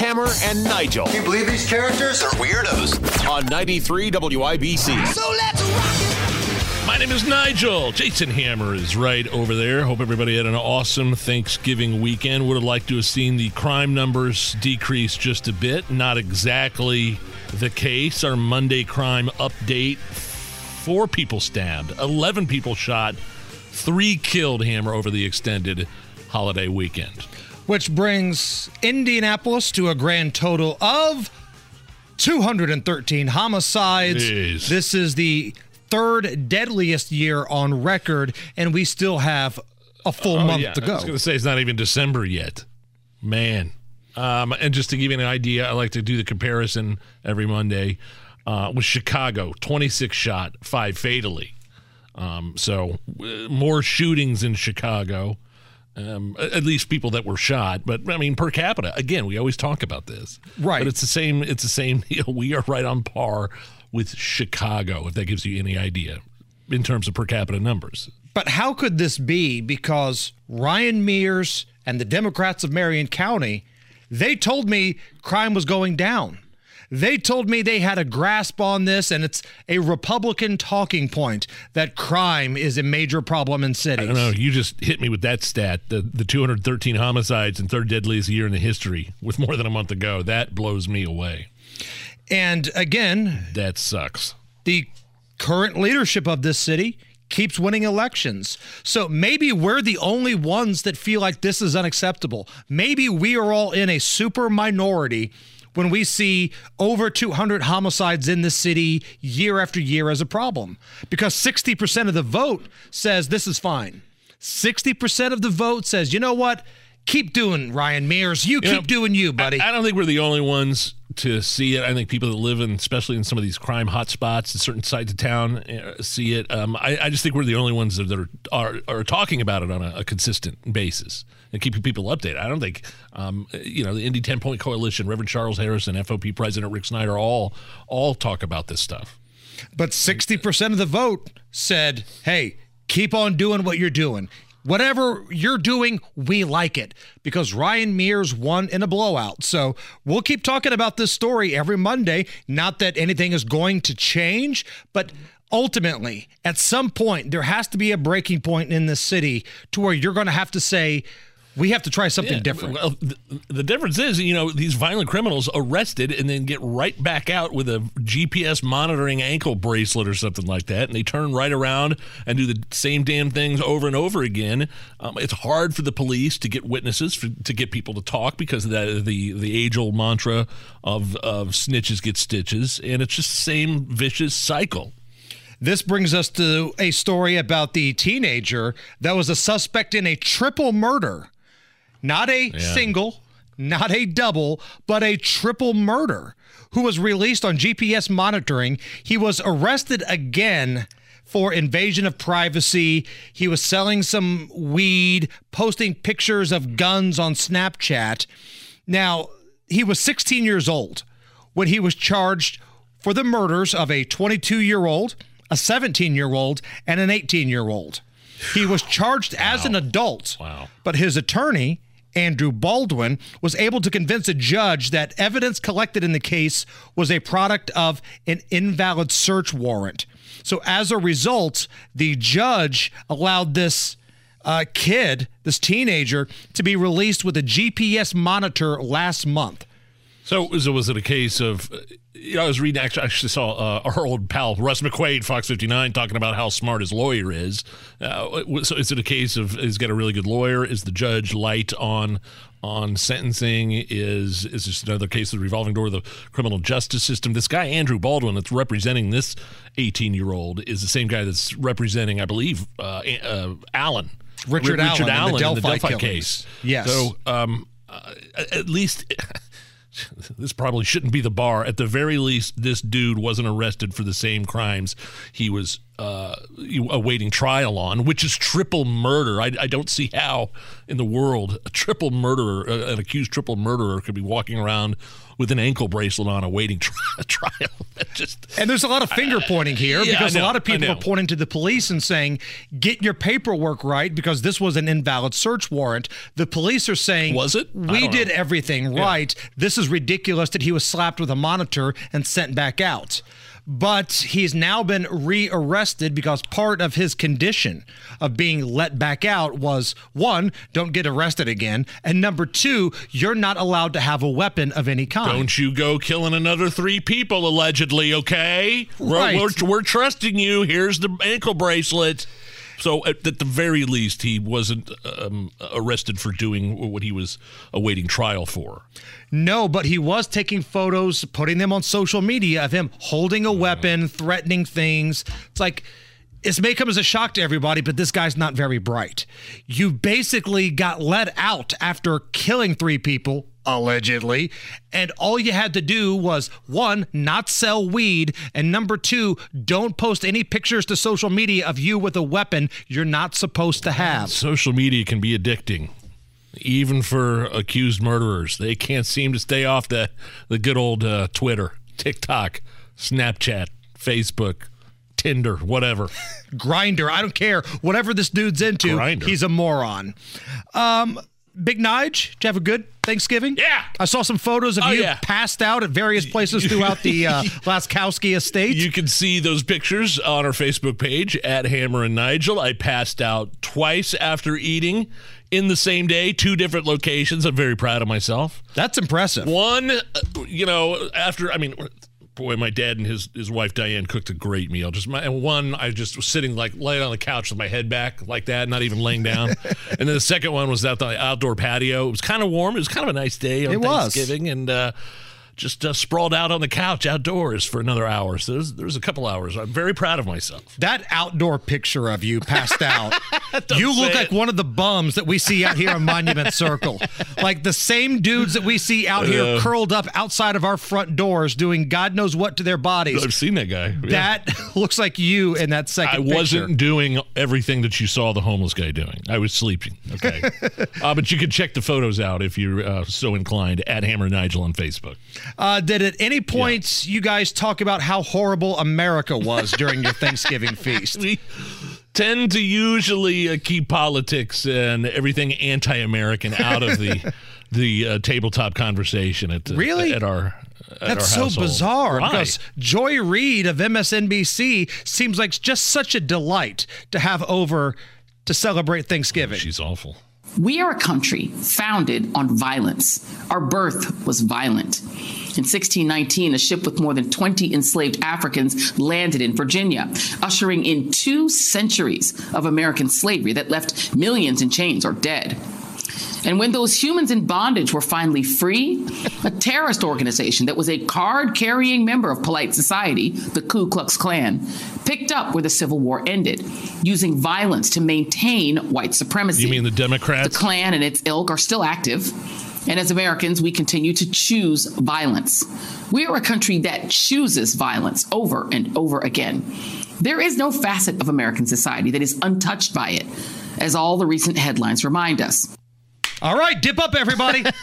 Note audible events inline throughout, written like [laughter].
Hammer, and Nigel. Can you believe these characters are weirdos? On 93 WIBC. So let's rock it. My name is Nigel. Jason Hammer is right over there. Hope everybody had an awesome Thanksgiving weekend. Would have liked to have seen the crime numbers decrease just a bit. Not exactly the case. Our Monday crime update four people stabbed, 11 people shot, three killed Hammer over the extended holiday weekend. Which brings Indianapolis to a grand total of 213 homicides. Jeez. This is the third deadliest year on record, and we still have a full Oh, month yeah. to I go. was going to say it's not even December yet. Man. Um, and just to give you an idea, I like to do the comparison every Monday uh, with Chicago 26 shot, five fatally. Um, so uh, more shootings in Chicago. Um, at least people that were shot, but I mean per capita. Again, we always talk about this, Right. But it's the same. It's the same [laughs] deal. We are right on par with Chicago, if that gives you any idea, in terms of per capita numbers. But how could this be? Because Ryan Mears and the Democrats of Marion County, they told me crime was going down. They told me they had a grasp on this, and it's a Republican talking point that crime is a major problem in cities. I don't know. You just hit me with that stat. The the 213 homicides and third deadliest year in the history with more than a month ago. That blows me away. And again, That sucks. the current leadership of this city keeps winning elections. So maybe we're the only ones that feel like this is unacceptable. Maybe we are all in a super minority when we see over 200 homicides in the city year after year as a problem because 60% of the vote says this is fine. 60% of the vote says, "You know what? Keep doing Ryan Mears. You, keep know, doing you, buddy." I, I don't think we're the only ones to see it. I think people that live in, especially in some of these crime hotspots in certain sides of town, uh, see it. Um, I, I just think we're the only ones that are are, are talking about it on a, a consistent basis and keeping people updated. I don't think, um, you know, the Indy Ten Point Coalition, Reverend Charles Harrison, FOP President Rick Snyder, all all talk about this stuff. But 60% of the vote said, hey, keep on doing what you're doing. Whatever you're doing, we like it because Ryan Mears won in a blowout. So we'll keep talking about this story every Monday. Not that anything is going to change, but ultimately, at some point, there has to be a breaking point in this city to where you're going to have to say, we have to try something Yeah, different. Well, the, the difference is, you know, these violent criminals arrested and then get right back out with a GPS monitoring ankle bracelet or something like that, and they turn right around and do the same damn things over and over again. Um, it's hard for the police to get witnesses, for, to get people to talk because of that, the the age old mantra of of snitches get stitches, and it's just the same vicious cycle. This brings us to a story about the teenager that was a suspect in a triple murder. Not a single, not a double, but a triple murder, who was released on GPS monitoring. He was arrested again for invasion of privacy. He was selling some weed, posting pictures of guns on Snapchat. Now, he was 16 years old when he was charged for the murders of a 22 year old, a 17 year old, and an 18 year old. He was charged as an adult. Wow. But his attorney, Andrew Baldwin, was able to convince a judge that evidence collected in the case was a product of an invalid search warrant. So as a result, the judge allowed this uh, kid, this teenager, to be released with a GPS monitor last month. So, so was it a case of? You know, I was reading. Actually, I actually saw uh, our old pal Russ McQuaid, Fox 59, talking about how smart his lawyer is. Uh, so, is it a case of he's got a really good lawyer? Is the judge light on on sentencing? Is is this another case of the revolving door of the criminal justice system? This guy Andrew Baldwin, that's representing this 18 year old, is the same guy that's representing, I believe, uh, uh, Allen. Richard Ri- Allen in the Allen Delphi Delphi case. Yes. So, um, uh, at least [laughs] [laughs] this probably shouldn't be the bar. At the very least, this dude wasn't arrested for the same crimes he was uh, awaiting trial on, which is triple murder. I, I, don't see how in the world a triple murderer, uh, an accused triple murderer, could be walking around with an ankle bracelet on awaiting [laughs] tri- trial. just and there's a lot of finger pointing here yeah, because know, a lot of people are pointing to the police and saying, "Get your paperwork right," because this was an invalid search warrant. The police are saying, "Was it? We did know. everything right. Yeah. This is ridiculous that he was slapped with a monitor and sent back out." But he's now been rearrested because part of his condition of being let back out was one, don't get arrested again, and number two, you're not allowed to have a weapon of any kind. Don't you go killing another three people allegedly, okay? Right. We're, we're, we're trusting you. Here's the ankle bracelet. So at, at, the very least, he wasn't um, arrested for doing what he was awaiting trial for. No, but he was taking photos, putting them on social media of him holding a weapon, threatening things. It's like it's may come as a shock to everybody, but this guy's not very bright. You basically got let out after killing three people, allegedly, and all you had to do was one, not sell weed, and number two, don't post any pictures to social media of you with a weapon you're not supposed to have. Social media can be addicting even for accused murderers. They can't seem to stay off the the good old uh, Twitter, TikTok, Snapchat, Facebook, Tinder, whatever. Grindr, I don't care. Whatever this dude's into, Grindr. he's a moron. Um, Big Nige, did you have a good Thanksgiving? Yeah. I saw some photos of oh, you yeah. passed out at various places throughout the uh, [laughs] Laskowski estate. You can see those pictures on our Facebook page at Hammer and Nigel. I passed out twice after eating in the same day, two different locations. I'm very proud of myself. That's impressive. One, uh, you know, after, I mean, boy, my dad and his his wife Diane cooked a great meal. Just my one, I just was sitting like laying on the couch with my head back like that, not even laying down. [laughs] and then the second one was at the outdoor patio. It was kind of warm. It was kind of a nice day on it Thanksgiving, was. and uh, just uh, sprawled out on the couch outdoors for another hour. So there's, there's a couple hours. I'm very proud of myself. That outdoor picture of you passed out, [laughs] you look like one of the bums that we see out here on Monument [laughs] Circle. Like the same dudes that we see out here uh, curled up outside of our front doors doing God knows what to their bodies. I've seen that guy. Yeah. That [laughs] looks like you in that second I wasn't doing everything that you saw the homeless guy doing. I was sleeping. Okay. uh, but you can check the photos out if you're uh, so inclined at Hammer Nigel on Facebook. Uh, did at any point yeah. you guys talk about how horrible America was during your [laughs] Thanksgiving feast? We tend to usually uh, keep politics and everything anti-American out of the [laughs] the uh, tabletop conversation at really at our that's so bizarre Why? because Joy Reid of MSNBC seems like just such a delight to have over to celebrate Thanksgiving. Oh, she's awful. We are a country founded on violence. Our birth was violent. In 1619, a ship with more than 20 enslaved Africans landed in Virginia, ushering in two centuries of American slavery that left millions in chains or dead. And when those humans in bondage were finally free, a terrorist organization that was a card carrying member of polite society, the Ku Klux Klan, picked up where the Civil War ended, using violence to maintain white supremacy. You mean the Democrats? The Klan and its ilk are still active. And as Americans, we continue to choose violence. We are a country that chooses violence over and over again. There is no facet of American society that is untouched by it, as all the recent headlines remind us. All right, dip up, everybody. [laughs]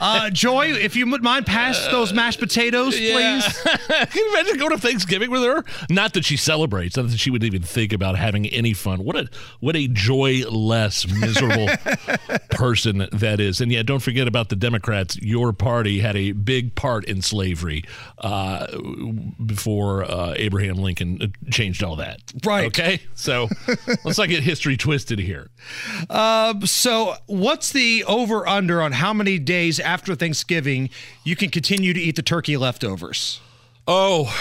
Uh, Joy, if you would mind, pass those mashed potatoes, yeah. please. [laughs] Can you imagine going to Thanksgiving with her? Not that she celebrates, not that she would even think about having any fun. What a what a joyless, miserable [laughs] person that is. And yeah, don't forget about the Democrats. Your party had a big part in slavery uh, before uh, Abraham Lincoln changed all that. Right. Okay. So let's not get history twisted here. Uh, so what's the over under on how many days after Thanksgiving you can continue to eat the turkey leftovers? Oh,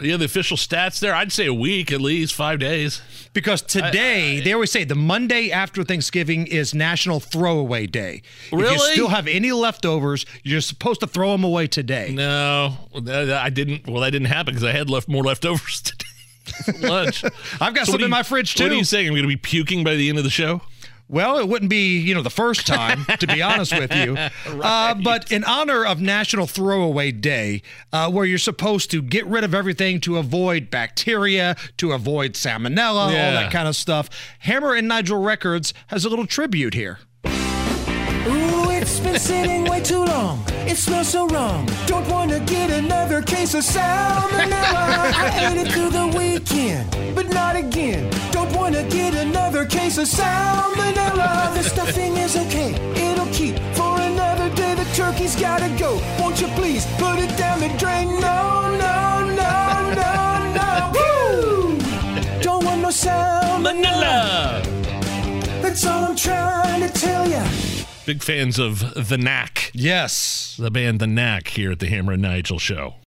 yeah, the official stats there. I'd say a week at least, five days. Because today, I, I, they always say the Monday after Thanksgiving is National Throwaway Day. Really? If you still have any leftovers, you're supposed to throw them away today. No, I didn't. Well, that didn't happen because I had left more leftovers [laughs] today. [laughs] lunch. [laughs] I've got so some in my fridge too. What are you saying? I'm going to be puking by the end of the show? Well, it wouldn't be, you know, the first time, to be honest with you. [laughs] Uh, but in honor of National Throwaway Day, uh, where you're supposed to get rid of everything to avoid bacteria, to avoid salmonella, all that kind of stuff, Hammer and Nigel Records has a little tribute here. It's been sitting way too long. It smells so wrong. Don't want to get another case of salmonella. I ate it through the weekend, but not again. Don't want to get another case of salmonella. The stuffing is okay, it'll keep for another day. The turkey's gotta go. Won't you please put it down the drain? No, no, no, no, no. Woo! Don't want no salmonella. That's all I'm trying to tell ya. Big fans of The Knack, Yes. the band The Knack here at the Hammer and Nigel show.